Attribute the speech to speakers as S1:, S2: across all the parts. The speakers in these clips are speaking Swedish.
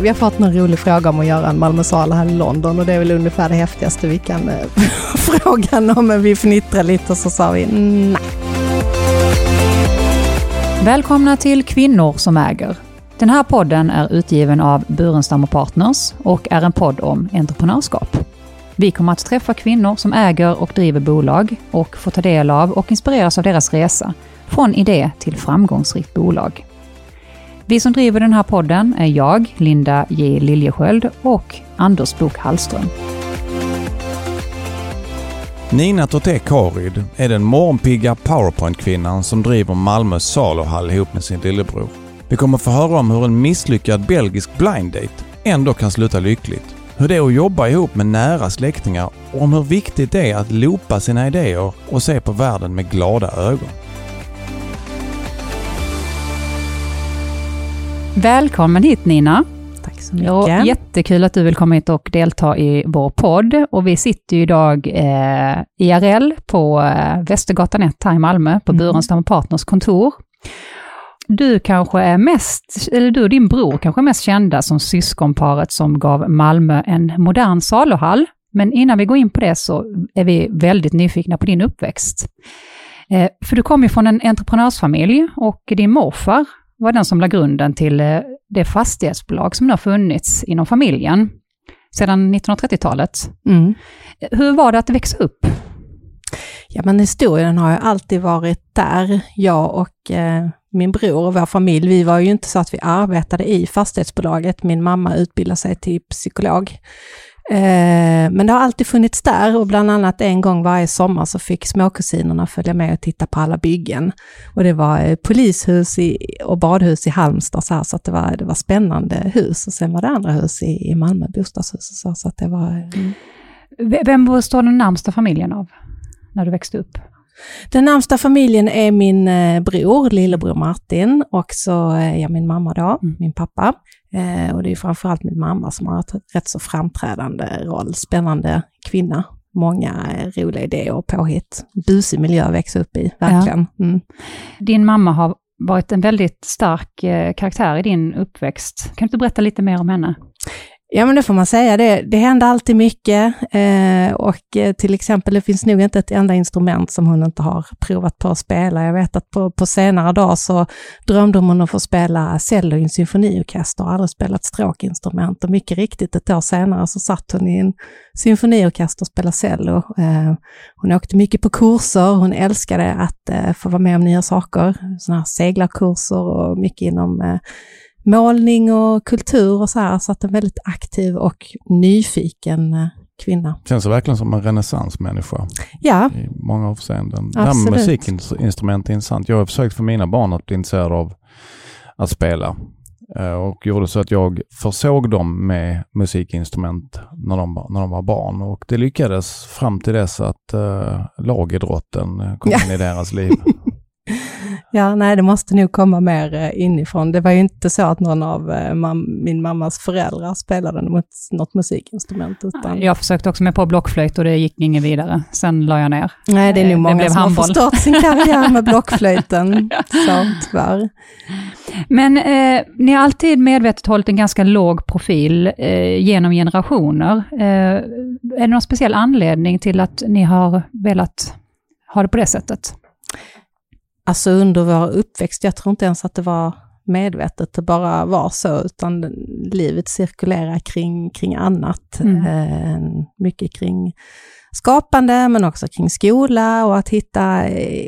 S1: vi har fått en rolig fråga om att göra en Malmö sal här i London och det är väl ungefär det häftigaste vi kan eh, fråga om. Men vi fnittrade lite och så sa vi nej.
S2: Välkomna till Kvinnor som äger. Den här podden är utgiven av Burenstam och Partners och är en podd om entreprenörskap. Vi kommer att träffa kvinnor som äger och driver bolag och få ta del av och inspireras av deras resa från idé till framgångsrikt bolag. Vi som driver den här podden är jag, Linda J Liljesköld och Anders Bok Hallström.
S3: Nina Torte Karid är den morgonpigga powerpoint-kvinnan som driver Malmö saluhall ihop med sin lillebror. Vi kommer få höra om hur en misslyckad belgisk blind date ändå kan sluta lyckligt. Hur det är att jobba ihop med nära släktingar och om hur viktigt det är att loopa sina idéer och se på världen med glada ögon.
S2: Välkommen hit Nina!
S1: Tack så mycket.
S2: Ja, jättekul att du vill komma hit och delta i vår podd. Och vi sitter ju idag eh, IRL på eh, Västergatan 1 här i Malmö, på
S1: Mm.
S2: Burenstam Partners kontor. Du kanske är mest, eller du och din bror kanske är mest kända som syskonparet som gav Malmö en modern saluhall. Men innan vi går in på det så är vi väldigt nyfikna på din uppväxt. Eh, för du kommer ju från en entreprenörsfamilj och din morfar var den som la grunden till eh, det fastighetsbolag som nu har funnits inom familjen sedan 1930-talet.
S1: Mm.
S2: Hur var det att växa upp?
S1: Ja, men historien har ju alltid varit där. Jag och eh, min bror och vår familj, vi var ju inte så att vi arbetade i fastighetsbolaget. Min mamma utbildade sig till psykolog. Eh, men det har alltid funnits där och bland annat en gång varje sommar så fick småkusinerna följa med och titta på alla byggen. Och det var eh, polishus i, och badhus i Halmstad så, här, så att det var, det var spännande hus. Och sen var det andra hus i, i Malmö, bostadshus och så, så att det var... Mm.
S2: V- Vem består den närmsta familjen av när du växte upp?
S1: Den närmsta familjen är min eh, bror, lillebror Martin, och så jag min mamma då,
S2: Mm.
S1: min pappa. Eh, och det är framförallt min mamma som har ett rätt så framträdande roll. Spännande kvinna, många eh, roliga idéer och påhitt. Busig miljö att växa upp i, verkligen. Mm.
S2: Din mamma har varit en väldigt stark eh, karaktär i din uppväxt. Kan du inte berätta lite mer om henne?
S1: Ja men det får man säga, det, det händer alltid mycket eh, och eh, till exempel det finns nog inte ett enda instrument som hon inte har provat på att spela. Jag vet att på, på senare dag så drömde hon om att få spela cello i en symfoniorkester och aldrig spelat stråkinstrument och mycket riktigt ett år senare så satt hon i en symfoniorkester och spelade cello. Eh, hon åkte mycket på kurser, hon älskade att eh, få vara med om nya saker, sådana här seglarkurser och mycket inom eh, målning och kultur och så här, så att en väldigt aktiv och nyfiken eh, kvinna.
S3: Känns det verkligen som en renässansmänniska
S1: Ja,
S3: i många avseenden. Det här med
S1: Absolut.
S3: musikinstrument är intressant. Jag har försökt för mina barn att bli intresserade av att spela eh, och gjorde så att jag försåg dem med musikinstrument när de, när de var barn och det lyckades fram till dess att uh, lagidrotten kom in i deras liv.
S1: ja, nej det måste nog komma mer eh, inifrån. Det var ju inte så att någon av eh, mam- min mammas föräldrar spelade något, något musikinstrument. Utan,
S2: Jag försökte också med på blockflöjt och det gick inget vidare. Sen la jag ner.
S1: nej, det är
S2: eh,
S1: nog
S2: det
S1: många
S2: blev
S1: som
S2: handboll.
S1: har förstört sin karriär med blockflöjten. så tyvärr.
S2: Men eh, ni har alltid medvetet hållit en ganska låg profil eh, genom generationer. Eh, är det någon speciell anledning till att ni har velat ha det på det sättet?
S1: Alltså under vår uppväxt, jag tror inte ens att det var medvetet, det bara var så, utan livet cirkulerar kring, kring annat.
S2: Mm.
S1: Eh, mycket kring skapande, men också kring skola och att hitta,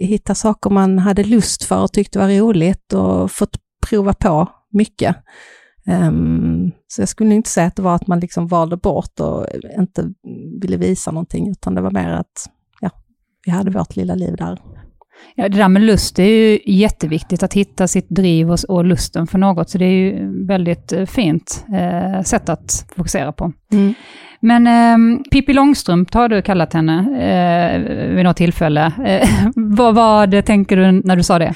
S1: hitta saker man hade lust för och tyckte var roligt och fått prova på mycket. Ehm, så jag skulle inte säga att det var att man liksom valde bort och inte ville visa någonting, utan det var mer att ja, vi hade vårt lilla liv där.
S2: Ja, det där med lust det är ju jätteviktigt, att hitta sitt driv och, och lusten för något. Så det är ju väldigt eh, fint eh, sätt att fokusera på.
S1: Mm.
S2: Men eh, Pippi Långstrump har du kallat henne eh, vid något tillfälle. Eh, vad var det, tänker du, när du sa det?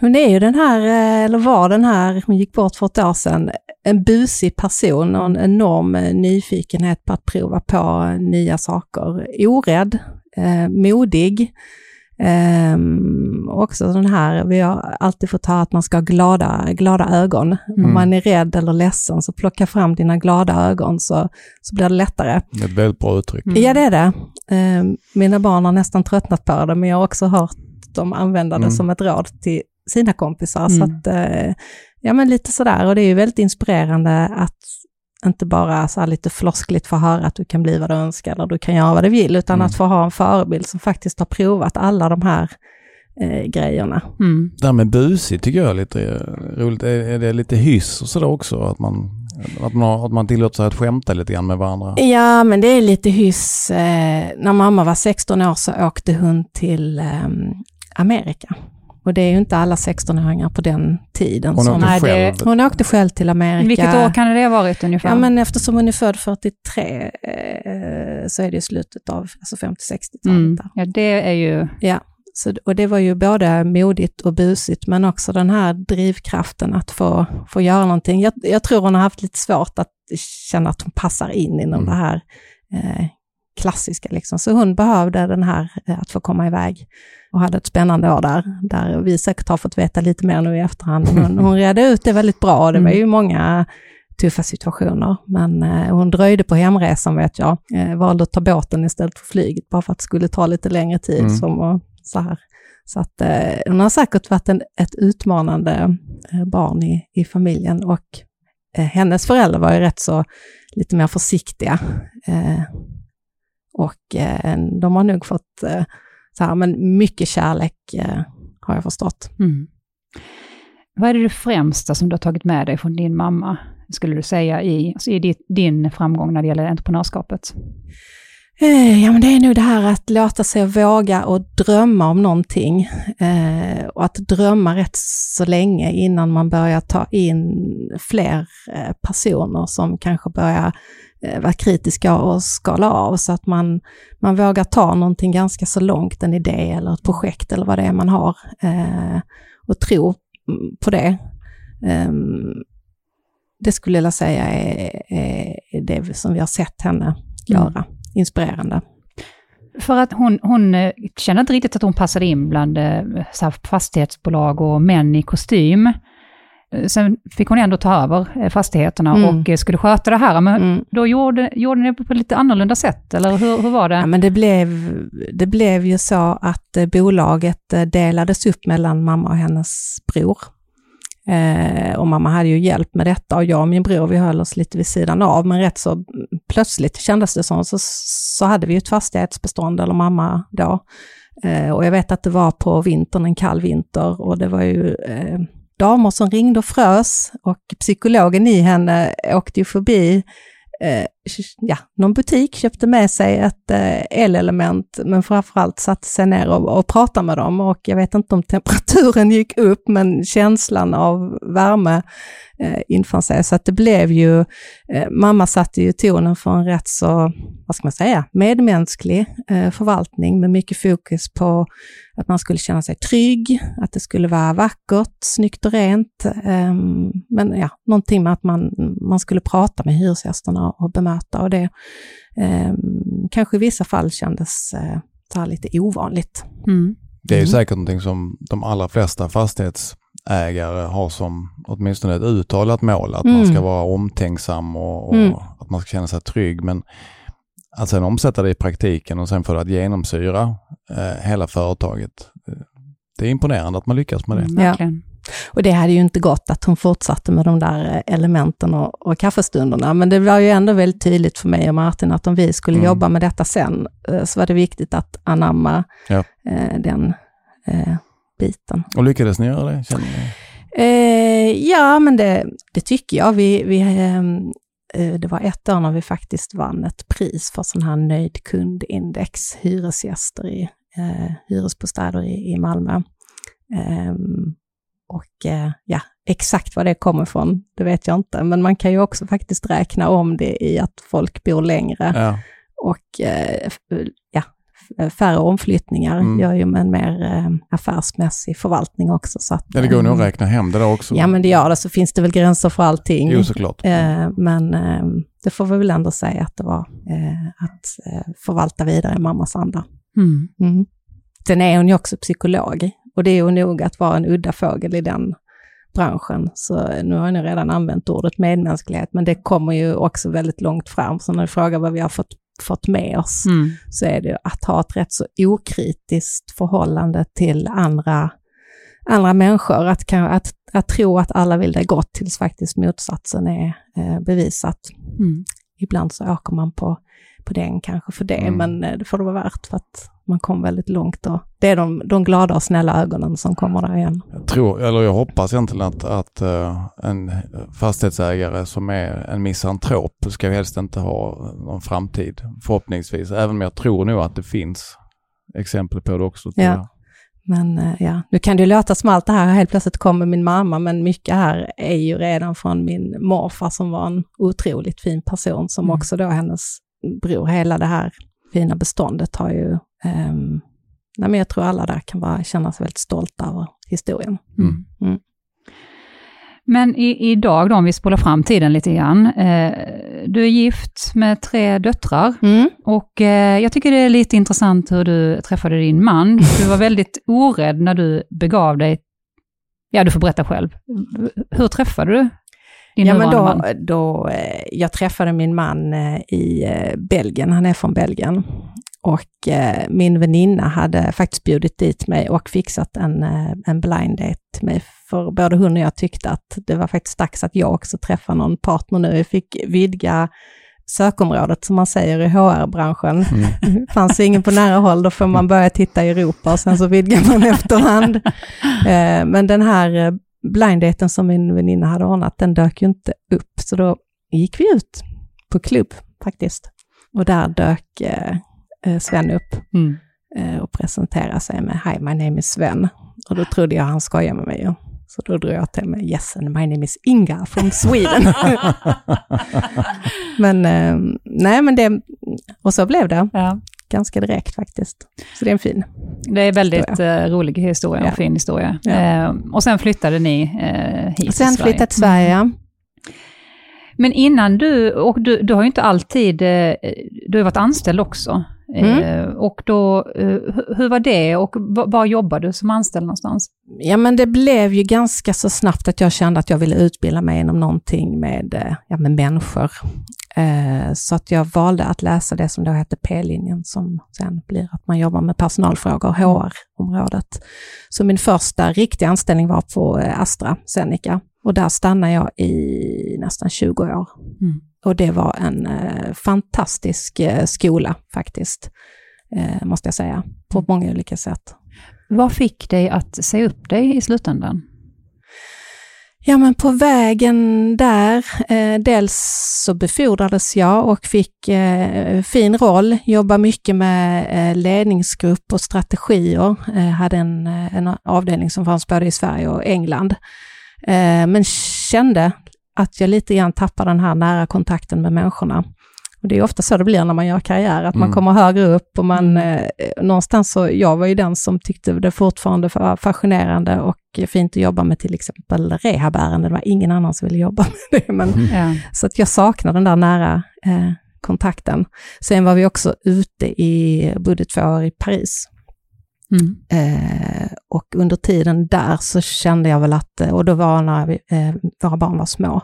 S1: Hon är ju den här, eh, eller var den här, hon gick bort för ett år sedan, en busig person och en enorm eh, nyfikenhet på att prova på nya saker. Orädd, eh, modig, Ehm, också den här, vi har alltid fått höra att man ska ha glada, glada ögon.
S2: Mm.
S1: Om man är rädd eller ledsen så plocka fram dina glada ögon så, så blir det lättare.
S3: Det är ett väldigt bra uttryck.
S2: Mm.
S1: Ja det är det. Ehm, mina barn har nästan tröttnat på det men jag har också hört dem använda det
S3: Mm.
S1: som ett råd till sina kompisar.
S2: Mm.
S1: Så att, eh, ja men lite sådär och det är ju väldigt inspirerande att inte bara så här lite floskligt få höra att du kan bli vad du önskar eller du kan göra vad du vill, utan
S3: Mm.
S1: att få ha en förebild som faktiskt har provat alla de här eh, grejerna.
S2: Mm.
S3: Det här med busig tycker jag är lite eh, roligt. Är, är det lite hyss och sådär också? Att man, att man, har- att man tillåter sig att skämta lite grann med varandra?
S1: Ja, men det är lite hyss. Eh, när mamma var 16 år så åkte hon till ehm, Amerika. Och det är ju inte alla 16-åringar på den tiden
S3: Hon
S1: som...
S3: åkte
S2: Nej, det-
S3: själv.
S1: Hon åkte själv till Amerika.
S2: Vilket år kan det ha varit ungefär?
S1: Ja, men eftersom hon är född 43 eh, så är det slutet av alltså 50-60-talet.
S2: mm. ja, det är ju...
S1: Ja, så, och det var ju både modigt och busigt, men också den här drivkraften att få, få göra någonting. Jag, jag tror hon har haft lite svårt att känna att hon passar in inom
S3: Mm.
S1: det här eh, klassiska. Liksom. Så hon behövde den här eh, att få komma iväg och hade ett spännande år där, där vi säkert har fått veta lite mer nu i efterhand. Hon, hon redde ut det väldigt bra och det var ju många tuffa situationer. Men eh, hon dröjde på hemresan vet jag. Eh, valde att ta båten istället för flyget bara för att det skulle ta lite längre tid.
S3: Mm.
S1: Som, och, så här. Så att eh, hon har säkert varit en, ett utmanande eh, barn i, i familjen och eh, hennes föräldrar var ju rätt så lite mer försiktiga. Eh, och de har nog fått så här, men mycket kärlek eh, har jag förstått.
S2: Mm. Vad är det främsta som du har tagit med dig från din mamma, skulle du säga, i, alltså i din framgång när det gäller entreprenörskapet?
S1: Eh, Ja, men det är nog det här att låta sig våga och drömma om någonting. Eh, och att drömma rätt så länge innan man börjar ta in fler eh, personer som kanske börjar vara kritiska och skala av. Så att man, man vågar ta någonting ganska så långt, en idé eller ett projekt eller vad det är man har. Eh, och tro mm, på det. Ehm, det skulle jag vilja säga är, är det som vi har sett henne göra. Inspirerande.
S2: För att hon, hon eh, kände inte riktigt att hon passade in bland eh, så fastighetsbolag och män i kostym. Eh, Sen fick hon ändå ta över eh, fastigheterna
S1: Mm.
S2: och eh, skulle sköta det här. Men
S1: Mm.
S2: då gjorde, gjorde ni det på lite annorlunda sätt, eller hur, hur var det?
S1: Ja, men det, blev, det blev ju så att bolaget delades upp mellan mamma och hennes bror. Eh, och mamma hade ju hjälp med detta och jag och min bror vi höll oss lite vid sidan av, men rätt så plötsligt kändes det som så, så hade vi ju ett fastighetsbestånd, eller mamma då. Eh, och jag vet att det var på vintern, en kall vinter, och det var ju eh, damer som ringde och frös och psykologen i henne åkte ju förbi eh, ja, någon butik, köpte med sig ett eh, elelement, men framförallt satte sig ner och, och pratade med dem. Och jag vet inte om temperaturen gick upp, men känslan av värme eh, infann sig. Så att det blev ju, eh, mamma satte ju tonen för en rätt så, vad ska man säga, medmänsklig eh, förvaltning med mycket fokus på att man skulle känna sig trygg, att det skulle vara vackert, snyggt och rent. Eh, men ja, någonting med att man, man skulle prata med hyresgästerna och bemöta och det eh, kanske i vissa fall kändes eh, så lite ovanligt.
S2: Mm.
S3: Det är ju
S1: Mm.
S3: säkert någonting som de allra flesta fastighetsägare har som åtminstone ett uttalat mål, att man
S1: Mm.
S3: ska vara omtänksam och, och
S1: Mm.
S3: att man ska känna sig trygg. Men att sen omsätta det i praktiken och sen få det att genomsyra eh, hela företaget. eh, Det är imponerande att man lyckas med det.
S2: Mm, verkligen.
S1: Och det hade ju inte gått att hon fortsatte med de där eh, elementen och, och kaffestunderna, men det var ju ändå väldigt tydligt för mig och Martin att om vi skulle
S3: Mm.
S1: jobba med detta sen, eh, så var det viktigt att anamma
S3: Ja.
S1: eh, den biten.
S3: Och lyckades ni göra det? Känner ni?
S1: Eh, ja, men det, det tycker jag. Vi, vi, ehm, eh, det var ett år när vi faktiskt vann ett pris för sån här nöjd kundindex, hyresgäster i eh, hyresbostäder i, i Malmö. Och eh, ja, exakt var det kommer ifrån, det vet jag inte, men man kan ju också faktiskt räkna om det i att folk bor längre
S3: Ja.
S1: och eh, f- ja, färre omflyttningar
S3: Mm.
S1: gör ju en mer eh, affärsmässig förvaltning också. Så att,
S3: ja, det går nog att
S1: eh,
S3: räkna hem det där också.
S1: Ja, men det gör det, så finns det väl gränser för allting.
S3: Jo, såklart.
S1: Eh, men eh, det får vi väl ändå säga att det var eh, att eh, förvalta vidare i mammas anda.
S2: Mm.
S1: Mm. Sen är hon ju också psykolog och det är hon nog att vara en udda fågel i den branschen. Så nu har jag redan använt ordet medmänsklighet, men det kommer ju också väldigt långt fram. Så när du frågar vad vi har fått, fått med oss,
S2: Mm.
S1: så är det att ha ett rätt så okritiskt förhållande till andra, andra människor. Att, att, att tro att alla vill det gott tills faktiskt motsatsen är eh, bevisat.
S2: Mm.
S1: Ibland så åker man på, på den kanske för det,
S3: Mm.
S1: men eh, det får det vara värt för att man kom väldigt långt. Och det är de, de glada och snälla ögonen som kommer där igen.
S3: Jag tror, eller jag hoppas egentligen att, att eh, en fastighetsägare som är en misantrop ska helst inte ha någon framtid, förhoppningsvis. Även om jag tror nog att det finns exempel på det också.
S1: Ja. Men eh, ja, nu kan det ju låta som allt det här helt plötsligt kommer min mamma, men mycket här är ju redan från min morfar som var en otroligt fin person, som
S2: Mm.
S1: också då hennes bror, hela det här fina beståndet har ju, ehm, nej men jag tror alla där kan bara känna sig väldigt stolta över historien.
S2: Mm.
S1: Mm.
S2: Men i, idag då, om vi spolar fram tiden lite grann. Eh, du är gift med tre döttrar
S1: Mm.
S2: och eh, jag tycker det är lite intressant hur du träffade din man. Du var väldigt orädd när du begav dig. Ja, du får berätta själv. Hur träffade du
S1: Ja, men då,
S2: man?
S1: då, eh, jag träffade min man eh, i eh, Belgien, han är från Belgien. Och eh, min väninna hade faktiskt bjudit dit mig och fixat en, en blind date till mig. För både hon och jag tyckte att det var faktiskt dags att jag också träffar någon partner nu. Jag fick vidga sökområdet som man säger i HR-branschen.
S3: Mm.
S1: Fanns det ingen på nära håll, då får man börja titta i Europa och sen så vidgar man efterhand. Eh, Men den här blinddaten som min väninna hade ordnat, den dök ju inte upp. Så då gick vi ut på klubb faktiskt. Och där dök eh, eh, Sven upp
S2: Mm.
S1: eh, och presenterade sig med Hi, my name is Sven. Och då trodde jag han skojade med mig. Så då drog jag till mig Yes, and my name is Inga from Sweden. men eh, nej, men det, och så blev det
S2: Ja.
S1: Ganska direkt faktiskt. Så det är en fin.
S2: Det är väldigt eh, rolig historia och
S1: Ja.
S2: fin historia.
S1: Ja.
S2: Eh, och sen flyttade ni eh, hit till
S1: Sen
S2: Sverige.
S1: flyttade till Sverige.
S2: Mm. Men innan du, och du, du har ju inte alltid, eh, du har varit anställd också.
S1: Mm.
S2: Eh, och då, hur, var det och va- var jobbar du som anställd någonstans?
S1: Ja, men det blev ju ganska så snabbt att jag kände att jag ville utbilda mig inom någonting med, ja, med människor. Eh, så att jag valde att läsa det som då hette P-linjen, som sen blir att man jobbar med personalfrågor, HR-området. Så min första riktiga anställning var på eh, AstraZeneca och där stannade jag i nästan 20 år.
S2: Mm.
S1: Och det var en eh, fantastisk skola faktiskt, måste jag säga, på många olika sätt.
S2: Vad fick dig att säga upp dig i slutändan?
S1: Ja, men på vägen där, eh, dels så befordrades jag och fick eh, fin roll, jobba mycket med eh, ledningsgrupp och strategier. Eh, hade en, eh, en avdelning som fanns både i Sverige och England. Eh, men kände att jag lite grann tappade den här nära kontakten med människorna. Och det är ofta så det blir när man gör karriär, att man
S3: Mm.
S1: kommer högre upp och man
S2: Mm.
S1: eh, någonstans så, jag var ju den som tyckte det fortfarande var fascinerande och fint att jobba med till exempel rehabärende. Det var ingen annan som ville jobba med det. Men,
S2: Ja.
S1: så att jag saknar den där nära eh, kontakten. Sen var vi också ute i, bodde två år i Paris.
S2: Mm.
S1: Eh, och under tiden där så kände jag väl att, och då var när vi, eh, våra barn var små,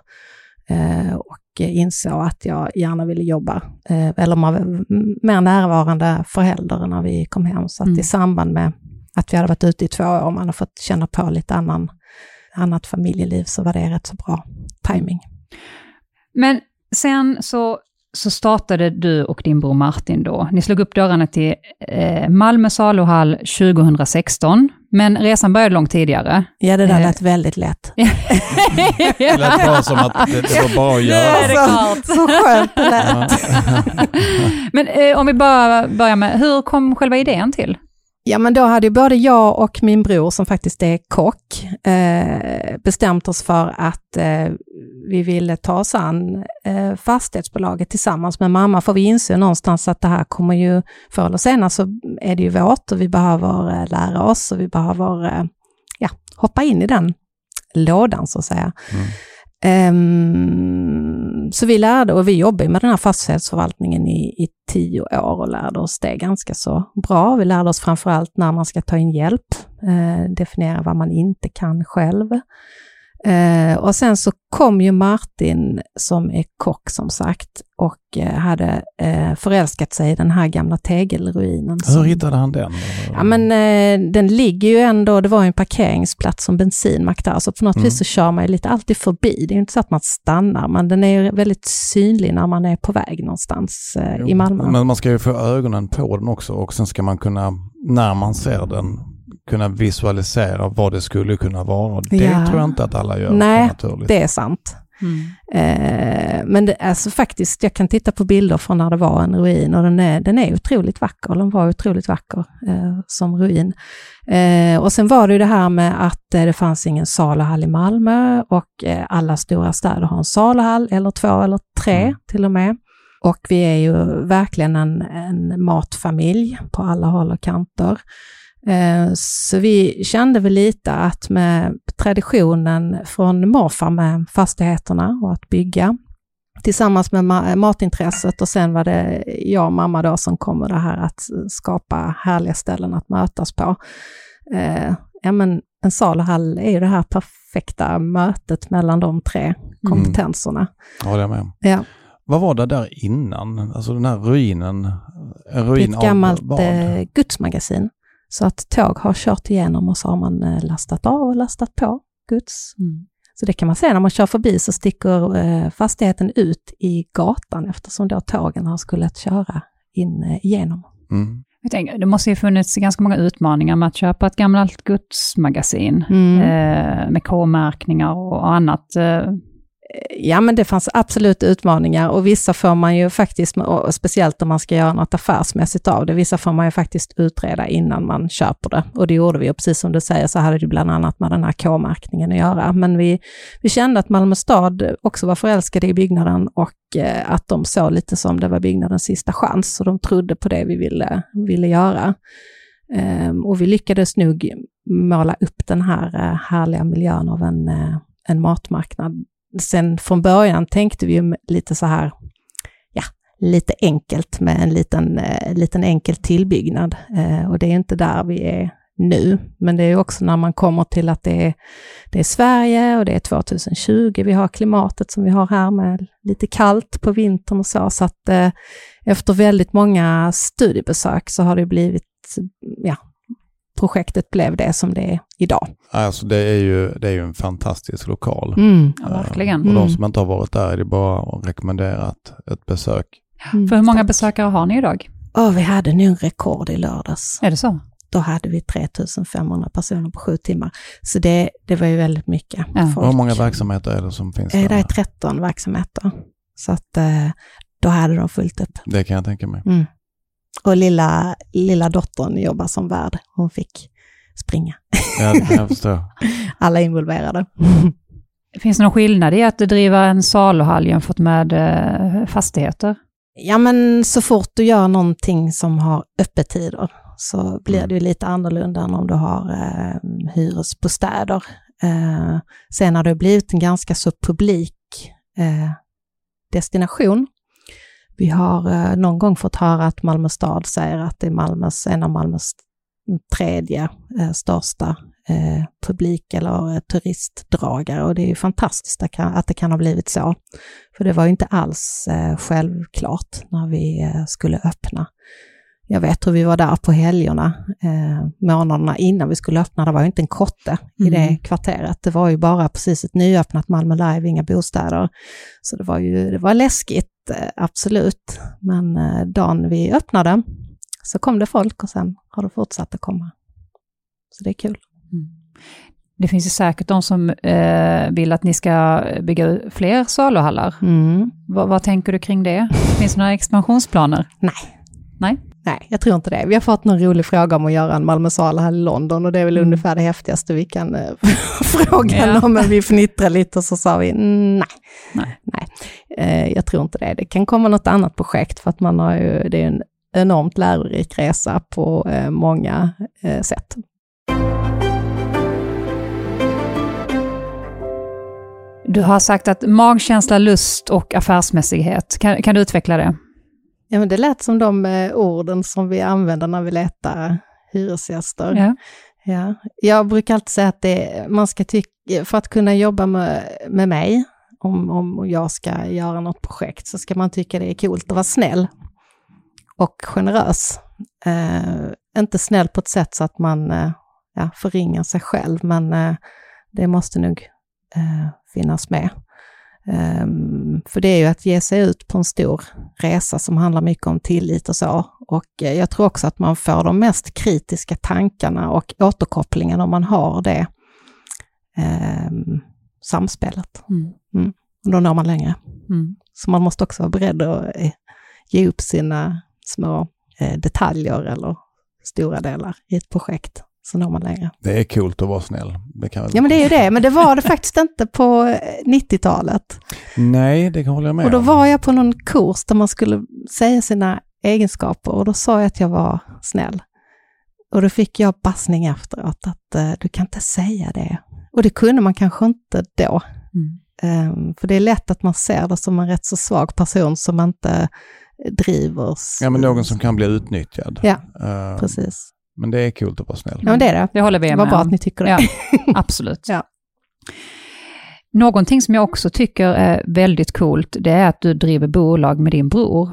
S1: eh, och insåg att jag gärna ville jobba, eh, eller man var mer närvarande förälder när vi kom hem. Så att
S2: Mm.
S1: i samband med att vi hade varit ute i två år och man har fått känna på lite annan, annat familjeliv så var det rätt så bra timing.
S2: Men sen så, så startade du och din bror Martin då. Ni slog upp dörrarna till eh, Malmö saluhall 2016, men resan började långt tidigare.
S1: Ja, det där
S2: Eh.
S1: lät väldigt lätt.
S3: Det lät bara som att det, det var bara att
S2: Nu är det
S3: göra.
S2: klart.
S1: Så skönt det lät.
S3: Ja.
S2: Men eh, om vi bara börjar med, hur kom själva idén till?
S1: Ja, men då hade ju både jag och min bror, som faktiskt är kock, eh, bestämt oss för att eh, vi ville ta oss an eh, fastighetsbolaget tillsammans med mamma, för vi inser någonstans att det här kommer ju, förr eller senare så är det ju vårt och vi behöver eh, lära oss och vi behöver eh, ja, hoppa in i den lådan så att säga.
S3: Mm.
S1: Ehm, så vi lärde, och vi jobbar med den här fastighetsförvaltningen i, i tio år och lärde oss det ganska så bra. Vi lärde oss framförallt när man ska ta in hjälp, eh, definiera vad man inte kan själv. Eh, och sen så kom ju Martin som är kock som sagt och eh, hade eh, förälskat sig i den här gamla tegelruinen.
S3: Hur
S1: som-
S3: hittade han den?
S1: Ja men eh, den ligger ju ändå, det var en parkeringsplats som bensinmack där, så på något
S3: Mm.
S1: vis så kör man ju lite alltid förbi. Det är ju inte så att man stannar, men den är ju väldigt synlig när man är på väg någonstans eh, i Malmö.
S3: Men man ska ju få ögonen på den också och sen ska man kunna, när man ser den, kunna visualisera vad det skulle kunna vara. Det
S1: Ja.
S3: tror jag inte att alla gör
S1: Nej,
S3: naturligt.
S1: Det är sant.
S2: Mm.
S1: Eh, men det, alltså faktiskt, jag kan titta på bilder från när det var en ruin och den är, den är otroligt vacker. Den var otroligt vacker eh, som ruin. Eh, och sen var det ju det här med att eh, det fanns ingen saluhall i Malmö och eh, alla stora städer har en saluhall, eller två eller tre
S3: Mm.
S1: till och med. Och vi är ju verkligen en, en matfamilj på alla håll och kanter. Eh, Så vi kände väl lite att med traditionen från morfar med fastigheterna och att bygga, tillsammans med ma- matintresset och sen var det jag och mamma då som kom med det här att skapa härliga ställen att mötas på. Eh, Ja men en saluhall är ju det här perfekta mötet mellan de tre kompetenserna.
S3: Ja, det är med.
S1: Ja.
S3: Vad var det där innan? Alltså den här ruinen? En
S1: Det är
S3: ruin
S1: ett gammalt eh, gudsmagasin. Så att tåg har kört igenom och så har man eh, lastat av och lastat på Guds.
S2: Mm.
S1: Så det kan man se när man kör förbi så sticker eh, fastigheten ut i gatan eftersom då tågen har skulle köra in eh, igenom.
S3: Mm.
S2: Jag tänker, det måste ju funnits ganska många utmaningar med att köpa ett gammalt gudsmagasin
S1: Mm.
S2: eh, med K-märkningar och annat. Eh, Eh,
S1: ja, men det fanns absolut utmaningar och vissa får man ju faktiskt, och speciellt om man ska göra något affärsmässigt av det, vissa får man ju faktiskt utreda innan man köper det. Och det gjorde vi, och precis som du säger så hade det bland annat med den här K-märkningen att göra. Men vi, vi kände att Malmö stad också var förälskade i byggnaden och eh, att de såg lite som det var byggnadens sista chans, så de trodde på det vi ville, ville göra. Ehm, och vi lyckades nog måla upp den här eh, härliga miljön av en, en matmarknad sen från början tänkte vi ju lite så här, ja, lite enkelt med en liten, eh, liten enkel tillbyggnad. Eh, och det är inte där vi är nu, men det är också när man kommer till att det är, det är Sverige och det är 2020, vi har klimatet som vi har här med lite kallt på vintern och så, så att eh, efter väldigt många studiebesök så har det blivit, ja, projektet blev det som det är idag.
S3: Alltså det är, ju, det är ju en fantastisk lokal.
S1: Mm.
S2: ja, verkligen.
S3: Och de
S1: Mm.
S3: som inte har varit där är det bara att rekommendera ett, besök.
S2: För hur många besökare har ni idag?
S1: Åh, vi hade nu rekord i lördags.
S2: Är det så?
S1: Då hade vi 3500 personer på sju timmar. Så det, det var ju väldigt mycket
S2: Ja.
S1: folk.
S3: Och hur många verksamheter är det som finns
S1: Eh,
S3: där?
S1: Det är 13 verksamheter. Så att eh, då hade de fullt upp.
S3: Det kan jag tänka mig.
S1: Mm. Och lilla, lilla dottern jobbar som värd. Hon fick springa.
S3: Ja, jag förstår.
S1: Alla involverade.
S2: Finns det någon skillnad i att driva en saluhall jämfört med eh, fastigheter?
S1: Ja, men så fort du gör någonting som har öppettider så blir det ju lite annorlunda än om du har eh, hyresbostäder. Eh, sen har det blivit en ganska så publik eh, destination. Vi har eh, någon gång fått höra att Malmö stad säger att det är Malmös, en av Malmös tredje eh, största eh, publik eller turistdragare och det är ju fantastiskt att, det kan ha blivit så. För det var ju inte alls självklart när vi skulle öppna. Jag vet hur vi var där på helgerna, eh, månaderna innan vi skulle öppna, det var ju inte en kotte i det
S2: Mm.
S1: kvarteret. Det var ju bara precis ett nyöppnat Malmö Live, inga bostäder. Så det var ju det var läskigt, absolut. Men eh, dagen vi öppnade så kom det folk och sen har det fortsatt att komma. Så det är kul.
S2: Det finns ju säkert de som eh, vill att ni ska bygga fler saluhallar.
S1: Mm.
S2: Vad tänker du kring det? Finns det några expansionsplaner?
S1: Nej.
S2: Nej?
S1: Nej, jag tror inte det. Vi har fått någon rolig fråga om att göra en Malmö sal här i London och det är väl
S2: Mm.
S1: ungefär det häftigaste vi kan eh, fråga
S2: Ja.
S1: om. Men vi fnittrade lite och så sa vi nej.
S2: Nej.
S1: nej. Eh, jag tror inte det. Det kan komma något annat projekt för att man har ju, det är en enormt lärorik resa på eh, många eh, sätt.
S2: Du har sagt att magkänsla, lust och affärsmässighet. Kan, kan du utveckla det?
S1: Ja, men det lät som de eh, orden som vi använder när vi letar hyresgäster.
S2: Ja.
S1: Ja. Jag brukar alltid säga att det, man ska tycka, för att kunna jobba med, med mig, om, om jag ska göra något projekt, så ska man tycka det är coolt att vara snäll och generös. Eh, inte snäll på ett sätt så att man eh, ja, förringar sig själv, men eh, det måste nog eh, finnas med. Um, för det är ju att ge sig ut på en stor resa som handlar mycket om tillit och så. Och uh, jag tror också att man får de mest kritiska tankarna och återkopplingen om man har det um, samspelet. Mm. Mm. Och då når man längre. Mm. Så man måste också vara beredd att uh, ge upp sina små uh, detaljer eller stora delar i ett projekt så når man längre.
S3: Det är coolt att vara snäll.
S1: Det kan ja men det är ju det, men det var det faktiskt inte på 90-talet.
S3: Nej, det kan hålla jag med
S1: Och då var jag på någon kurs där man skulle säga sina egenskaper och då sa jag att jag var snäll. Och då fick jag bassning efteråt att uh, du kan inte säga det. Och det kunde man kanske inte då. Mm. Um, för det är lätt att man ser det som en rätt så svag person som inte driver.
S3: Ja, men någon som kan bli utnyttjad.
S1: Ja, uh, precis.
S3: Men det är kul att vara snäll.
S1: Ja, men det är det.
S2: Det håller vi med
S1: Vad bra att ni tycker det.
S2: Ja, absolut.
S1: ja.
S2: Någonting som jag också tycker är väldigt coolt, det är att du driver bolag med din bror.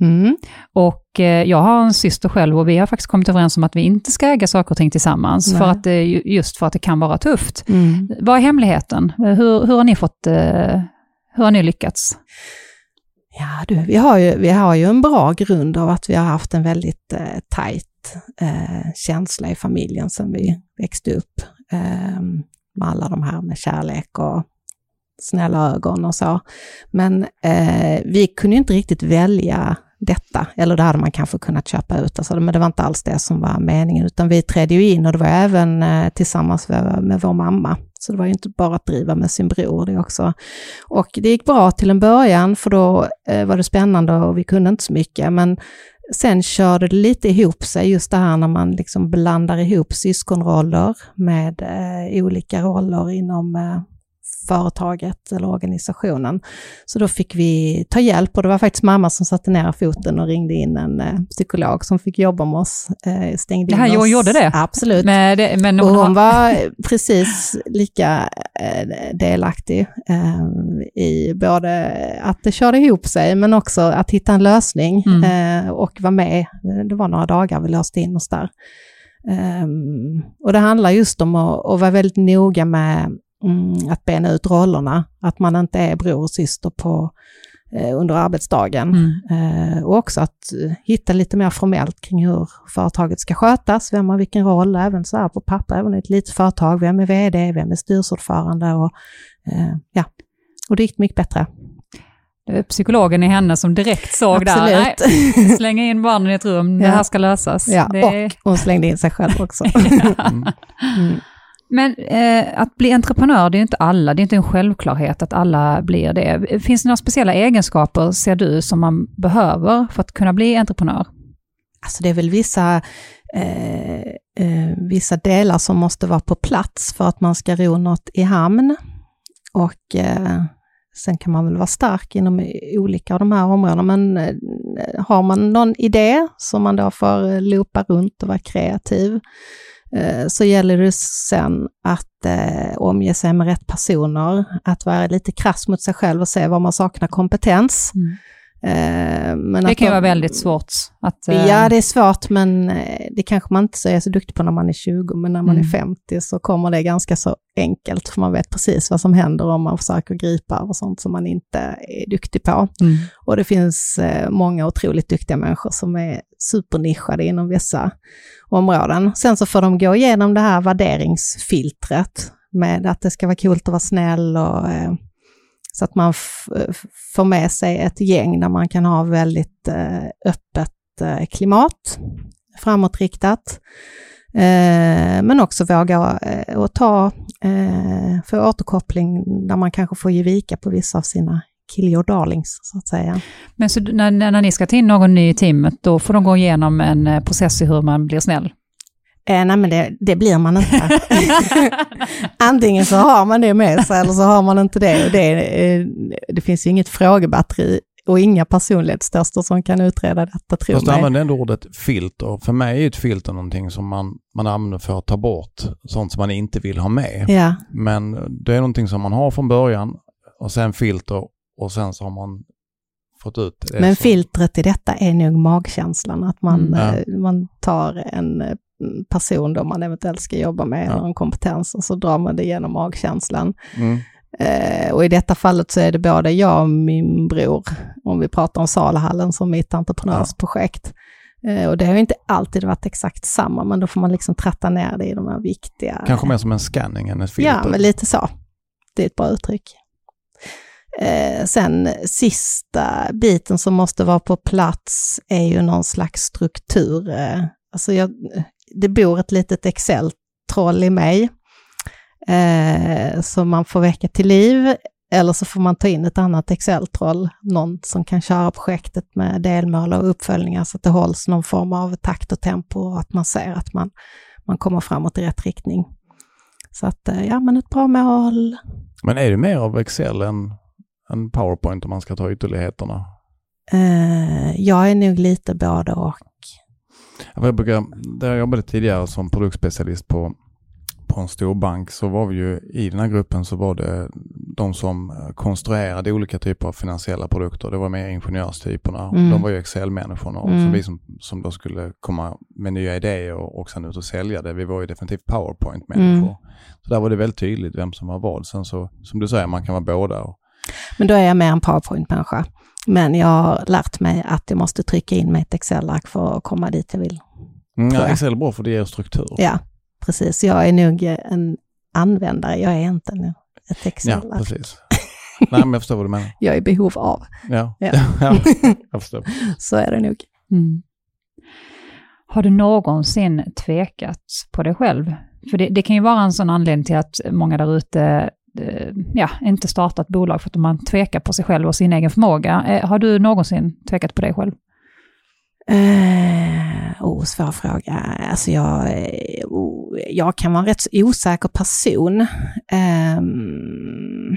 S1: Mm.
S2: Och eh, jag har en syster själv och vi har faktiskt kommit överens om att vi inte ska äga saker och ting tillsammans, för att, just för att det kan vara tufft.
S1: Mm.
S2: Vad är hemligheten? Hur, hur har ni fått, eh, hur har ni lyckats?
S1: Ja du, vi har ju, vi har ju en bra grund av att vi har haft en väldigt eh, tajt eh, känsla i familjen sen vi växte upp. Eh, med alla de här med kärlek och snälla ögon och så. Men eh, vi kunde inte riktigt välja detta, eller det hade man kanske kunnat köpa ut, alltså, men det var inte alls det som var meningen, utan vi trädde ju in och det var även eh, tillsammans med, med vår mamma. Så det var ju inte bara att driva med sin bror det också. Och det gick bra till en början, för då eh, var det spännande och vi kunde inte så mycket, men Sen körde det lite ihop sig, just det här när man liksom blandar ihop syskonroller med eh, olika roller inom eh, företaget eller organisationen. Så då fick vi ta hjälp och det var faktiskt mamma som satte ner foten och ringde in en eh, psykolog som fick jobba med oss. Eh, stängde
S2: det här
S1: in oss.
S2: gjorde det?
S1: Absolut.
S2: Men, det, men
S1: och hon var precis lika eh, delaktig i både att det körde ihop sig men också att hitta en lösning
S2: Mm.
S1: och vara med. Det var några dagar vi låste in oss där. Um, och det handlar just om att, att vara väldigt noga med mm, att bena ut rollerna, att man inte är bror och syster på, eh, under arbetsdagen.
S2: Mm.
S1: Eh, och också att eh, hitta lite mer formellt kring hur företaget ska skötas, vem har vilken roll, även så här på papper, även i ett litet företag, vem är vd, vem är styrelseordförande och eh, ja, och det gick mycket bättre.
S2: Det är psykologen i henne som direkt såg
S1: Absolut.
S2: där, nej, slänga in barnen i ett rum, det
S1: Ja.
S2: här ska lösas.
S1: Ja,
S2: det
S1: och hon slängde in sig själv också.
S3: Mm.
S1: Mm.
S2: Men eh, att bli entreprenör, det är inte alla, det är inte en självklarhet att alla blir det. Finns det några speciella egenskaper, ser du, som man behöver för att kunna bli entreprenör?
S1: Alltså det är väl vissa, eh, eh, vissa delar som måste vara på plats för att man ska ro något i hamn. Och eh, sen kan man väl vara stark inom olika av de här områdena, men eh, har man någon idé som man då får loopa runt och vara kreativ, Eh, så gäller det sen att eh, omge sig med rätt personer, att vara lite krass mot sig själv och se var man saknar kompetens. Mm men
S2: Det kan ju vara väldigt svårt. Att, eh,
S1: Ja, det är svårt, men eh, det kanske man inte så är så duktig på när man är 20, men när man
S2: Mm.
S1: är 50 så kommer det ganska så enkelt, för man vet precis vad som händer om man försöker gripa över sånt som man inte är duktig på.
S2: Mm.
S1: Och det finns eh, många otroligt duktiga människor som är supernischade inom vissa områden. Sen så får de gå igenom det här värderingsfiltret med att det ska vara kul att vara snäll och eh, så att man får med sig ett gäng där man kan ha väldigt eh, öppet eh, klimat, framåtriktat. Eh, men också våga eh, och ta, eh, för få återkoppling där man kanske får ge vika på vissa av sina kill your darlings, så att säga.
S2: Men så när, när ni ska ta in någon ny i teamet, då får de gå igenom en eh, process i hur man blir snäll?
S1: Eh, nej men det, det blir man inte. Antingen så har man det med sig eller så har man inte det. Och det, eh, det finns ju inget frågebatteri och inga personlighetstester som kan utreda detta, tror
S3: Fast du använder ändå ordet filter. För mig är ett filter någonting som man, man använder för att ta bort sånt som man inte vill ha med.
S1: Ja,
S3: Men det är någonting som man har från början och sen filter och sen så har man fått ut det.
S1: men filtret i detta är nog magkänslan, att man,
S2: Mm,
S1: eh, man tar en eh, person då man eventuellt ska jobba med,
S3: Ja.
S1: eller en kompetens, och så drar man det genom magkänslan.
S3: Mm.
S1: Eh, och i detta fallet så är det både jag och min bror, om vi pratar om Salahallen som mitt entreprenörsprojekt. Eh, och det har inte alltid varit exakt samma, men då får man liksom tratta ner det i de här viktiga...
S3: Kanske mer som en scanning än ett filter.
S1: Ja, men lite så. Det är ett bra uttryck. Eh, sen sista biten som måste vara på plats är ju någon slags struktur. Eh, alltså jag, det bor ett litet Excel-troll i mig eh, som man får väcka till liv. Eller så får man ta in ett annat Excel-troll, någon som kan köra projektet med delmål och uppföljningar så att det hålls någon form av takt och tempo och att man ser att man, man kommer framåt i rätt riktning. Så att, eh, ja men ett bra mål.
S3: Men är det mer av Excel än, än PowerPoint om man ska ta ytterligheterna?
S1: Eh, jag är nog lite både och.
S3: Jag brukar, där jag jobbade tidigare som produktspecialist på, på en stor bank så var vi ju i den här gruppen så var det de som eh, konstruerade olika typer av finansiella produkter. Det var mer ingenjörstyperna.
S1: Mm.
S3: De var ju Excel-människorna och så
S1: Mm.
S3: vi som, som då skulle komma med nya idéer och, och sen ut och sälja det. Vi var ju definitivt PowerPoint-människor.
S1: Mm.
S3: Så där var det väldigt tydligt vem som var vad. Sen så, som du säger, man kan vara båda. Och,
S1: Men då är jag mer en PowerPoint-människa. Men jag har lärt mig att jag måste trycka in mig ett Excel-ark för att komma dit jag vill.
S3: mm, ja. Excel är bra för det ger struktur.
S1: Ja, precis. Jag är nog en användare, jag är inte en, ett
S3: Ja,
S1: Excel-ark.
S3: precis. Nej, men jag förstår vad du menar.
S1: jag är i behov av.
S3: Ja,
S1: Ja.
S3: ja. jag förstår.
S1: Så är det nog.
S2: Mm. Har du någonsin tvekat på dig själv? För det, det kan ju vara en sån anledning till att många där ute Eh, ja, inte starta ett bolag för att man tvekar på sig själv och sin egen förmåga. Eh, har du någonsin tvekat på dig själv?
S1: Eh, oh, svår fråga. Alltså jag, eh, oh, jag kan vara en rätt så osäker person. Ehm,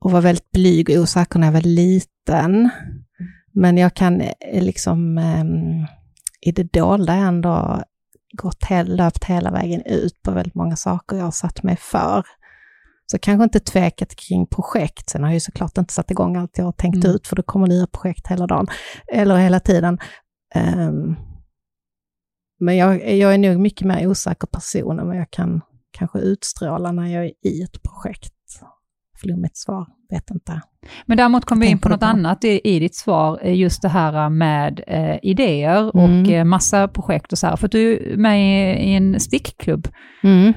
S1: och var väldigt blyg och osäker när jag var liten. Men jag kan liksom ehm, i det dolda ändå gått hel, löpt hela vägen ut på väldigt många saker jag har satt mig för. Så kanske inte tvekat kring projekt. Sen har jag ju såklart inte satt igång allt jag har tänkt
S2: Mm.
S1: ut, för det kommer nya projekt hela dagen, eller hela tiden. Ehm, men jag, jag är nog mycket mer osäker person än vad jag kan kanske utstråla när jag är i ett projekt. Flummigt svar, vet inte.
S2: Men däremot kom vi in på
S1: på
S2: något
S1: bara.
S2: annat i, i ditt svar, eh, just det här med eh, idéer och
S1: Mm.
S2: eh, massa projekt och så här. För du är med i, i en stickklubb.
S1: Mm.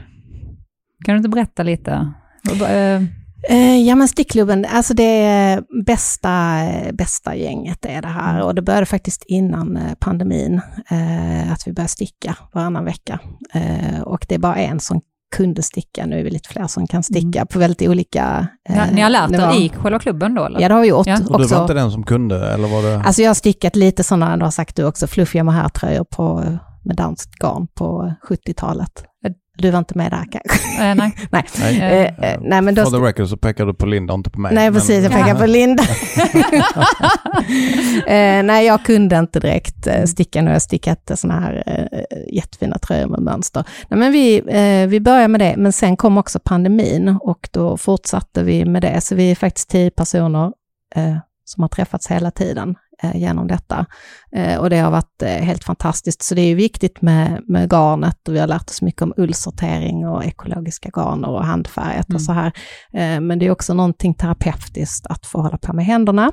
S2: Kan du inte berätta lite? Eh,
S1: Eh, ja men stickklubben, alltså det bästa, bästa gänget är det här och det började faktiskt innan eh, pandemin eh, att vi började sticka varannan vecka. Eh, och det är bara en som kunde sticka, nu är vi lite fler som kan sticka på väldigt olika
S2: ni- ni har lärt er i själva klubben då? Eller?
S1: Ja det har vi gjort.
S2: Ja.
S3: Och du var inte den som kunde, eller var det?
S1: Alltså jag har stickat lite sådana, du har sagt du också, fluffiga mohairtröjor på, med danskt garn på 70-talet. Du var inte med där kanske?
S2: Eh, nej.
S1: Nej.
S3: Nej.
S1: Eh, eh, nej men då
S3: For the record så pekar du på Linda och inte på mig.
S1: Nej,
S3: men-
S1: precis. Jag
S2: Ja.
S1: pekar på Linda. eh, nej, jag kunde inte direkt sticka nu. Jag har stickat sådana här jättefina tröjor med mönster. Nej, men vi, vi började med det, men sen kom också pandemin och då fortsatte vi med det. Så vi är faktiskt tio personer som har träffats hela tiden genom detta. Eh, och det har varit eh, helt fantastiskt. Så det är ju viktigt med, med garnet och vi har lärt oss mycket om ullsortering och ekologiska garner och handfärgat
S2: Mm.
S1: och så här. Eh, men det är också någonting terapeutiskt att få hålla på med händerna.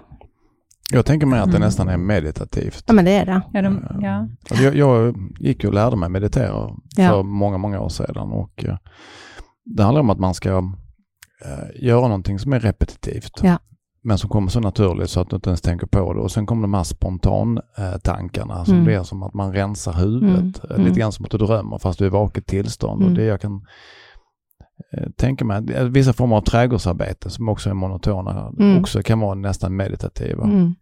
S3: Jag tänker mig att det
S2: Mm.
S3: nästan är meditativt.
S1: Ja men det är det.
S2: Ja, de, ja.
S3: Alltså jag, jag gick och lärde mig meditera
S1: Ja.
S3: för många, många år sedan och eh, det handlar om att man ska eh, göra någonting som är repetitivt.
S1: Ja.
S3: Men som kommer så naturligt så att du inte ens tänker på det. Och sen kommer de här spontantankarna som
S1: Mm.
S3: blir som att man rensar huvudet.
S1: Mm.
S3: Eh,
S1: Mm.
S3: Lite grann som att du drömmer fast du är i vaket tillstånd. Och
S1: Mm.
S3: det jag kan eh, tänka mig, eh, vissa former av trädgårdsarbete som också är monotona,
S1: Mm.
S3: också kan vara nästan meditativa.
S1: Mm.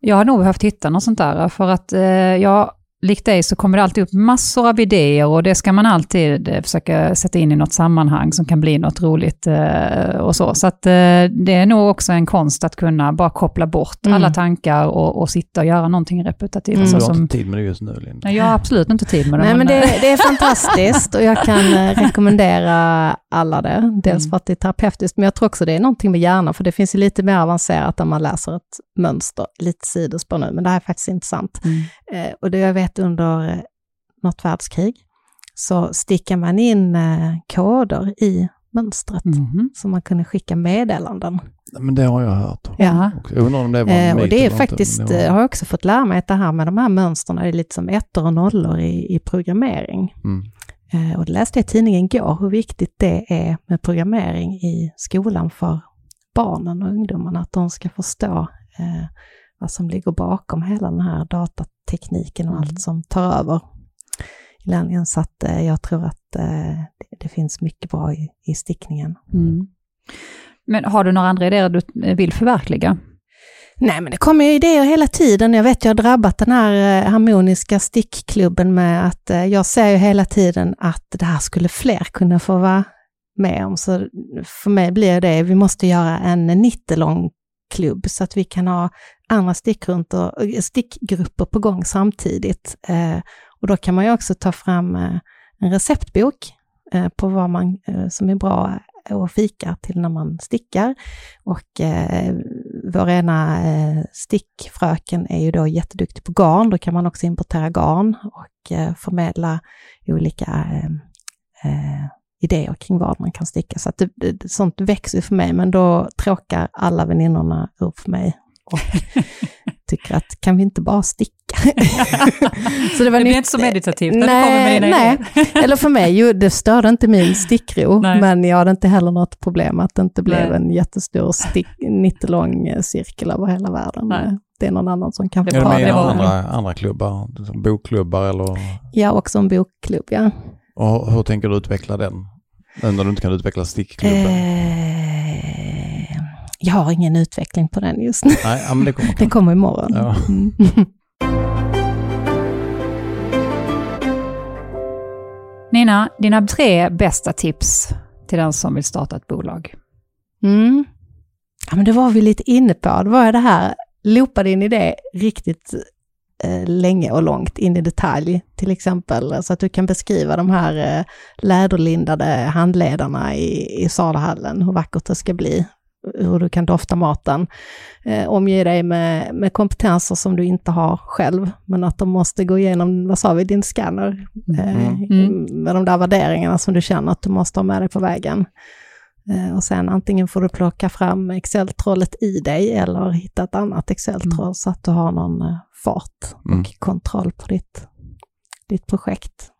S2: Jag har nog behövt hitta något sånt där, för att eh, jag likt dig så kommer det alltid upp massor av idéer och det ska man alltid eh, försöka sätta in i något sammanhang som kan bli något roligt eh, och så. Så att eh, det är nog också en konst att kunna bara koppla bort
S1: Mm.
S2: alla tankar och, och sitta och göra någonting repetitivt.
S1: Mm.
S2: Så
S3: Du har
S2: som,
S3: inte tid med det just nu Linda.
S2: Nej, jag har absolut inte tid med det.
S1: Nej men
S2: eh,
S1: det, det är fantastiskt och jag kan rekommendera alla det. Dels
S2: Mm.
S1: för att det är terapeutiskt, men jag tror också det är någonting med hjärnan, för det finns ju lite mer avancerat när man läser ett mönster, lite sidospår nu, men det här är faktiskt intressant.
S2: Mm.
S1: Eh, och det jag vet under något världskrig så stickar man in eh, koder i mönstret,
S2: Mhm.
S1: så man kunde skicka meddelanden.
S3: Men det har jag hört.
S2: Ja.
S3: Och Jag undrar om det var en
S1: Eh, och det är
S3: inte,
S1: faktiskt,
S3: men det var-
S1: eh, har jag också fått lära mig att det här med de här mönstren är lite som ettor och nollor i, i programmering.
S3: Mm.
S1: Eh, Och det läste jag i tidningen igår, hur viktigt det är med programmering i skolan för barnen och ungdomarna, att de ska förstå eh, vad som ligger bakom hela den här datatekniken och
S2: Mm.
S1: allt som tar över i lärningen. Så att eh, jag tror att eh, det, finns mycket bra i, i stickningen.
S2: Mm. Men har du några andra idéer du vill förverkliga?
S1: Nej, men det kommer ju idéer hela tiden. Jag vet, jag har drabbat den här eh, harmoniska stickklubben med att eh, jag ser ju hela tiden att det här skulle fler kunna få vara med om. Så för mig blir det, vi måste göra en 90 lång klubb så att vi kan ha andra eh, stickgrupper, på gång samtidigt. Och då kan man ju också ta fram en receptbok på vad man, som är bra att fika till när man stickar. Och eh, vår ena eh, stickfröken är ju då jätteduktig på garn. Då kan man också importera garn och eh, förmedla olika ehm, eh, idéer kring vad man kan sticka. Så att det, det, sånt växer ju för mig, men då tråkar alla väninnorna upp för mig och tycker att kan vi inte bara sticka? så
S2: Det blir
S1: nytt-
S2: inte så meditativt när du kommer med
S1: nej,
S2: idéer.
S1: eller för mig, ju, det störde inte min stickro,
S2: Nej.
S1: men jag hade inte heller något problem att det inte blev
S2: Nej.
S1: en jättestor stick, 90 lång eh, cirkel över hela världen.
S2: Nej.
S1: Det är någon annan som kan få
S2: Det
S3: Är
S1: ta
S3: med i
S1: det.
S2: var-
S3: andra, andra klubbar? Som Bokklubbar eller?
S1: Ja, också en bokklubb, ja.
S3: Och hur tänker du utveckla den? Nu när du inte kan utveckla stickklubben?
S1: Eh, jag har ingen utveckling på den just nu.
S3: Nej, men det kommer kanske.
S1: kommer imorgon.
S3: Ja.
S1: Mm.
S2: Nina, dina tre bästa tips till den som vill starta ett bolag?
S1: Mm. Ja, men det var vi lite inne på. Det var det här, loopa din idé riktigt eh, länge och långt in i detalj, till exempel, så att du kan beskriva de här eh, läderlindade handledarna i, i saluhallen, hur vackert det ska bli, hur du kan dofta maten. Eh, omge dig med, med kompetenser som du inte har själv, men att de måste gå igenom, vad sa vi, din scanner, eh,
S2: Mm.
S1: med de där värderingarna som du känner att du måste ha med dig på vägen. Eh, Och sen antingen får du plocka fram Excel-trollet i dig eller hitta ett annat Excel-troll så att du har någon eh, fart
S3: Mm.
S1: och kontroll på ditt, ditt projekt.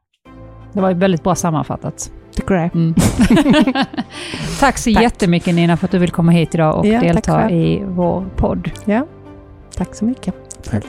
S2: Det var väldigt bra sammanfattat.
S1: Du det?
S2: Mm. tack så
S1: Tack.
S2: jättemycket Nina för att du vill komma hit idag och
S1: Ja,
S2: delta i vår podd.
S1: Ja, tack så mycket.
S3: Tack.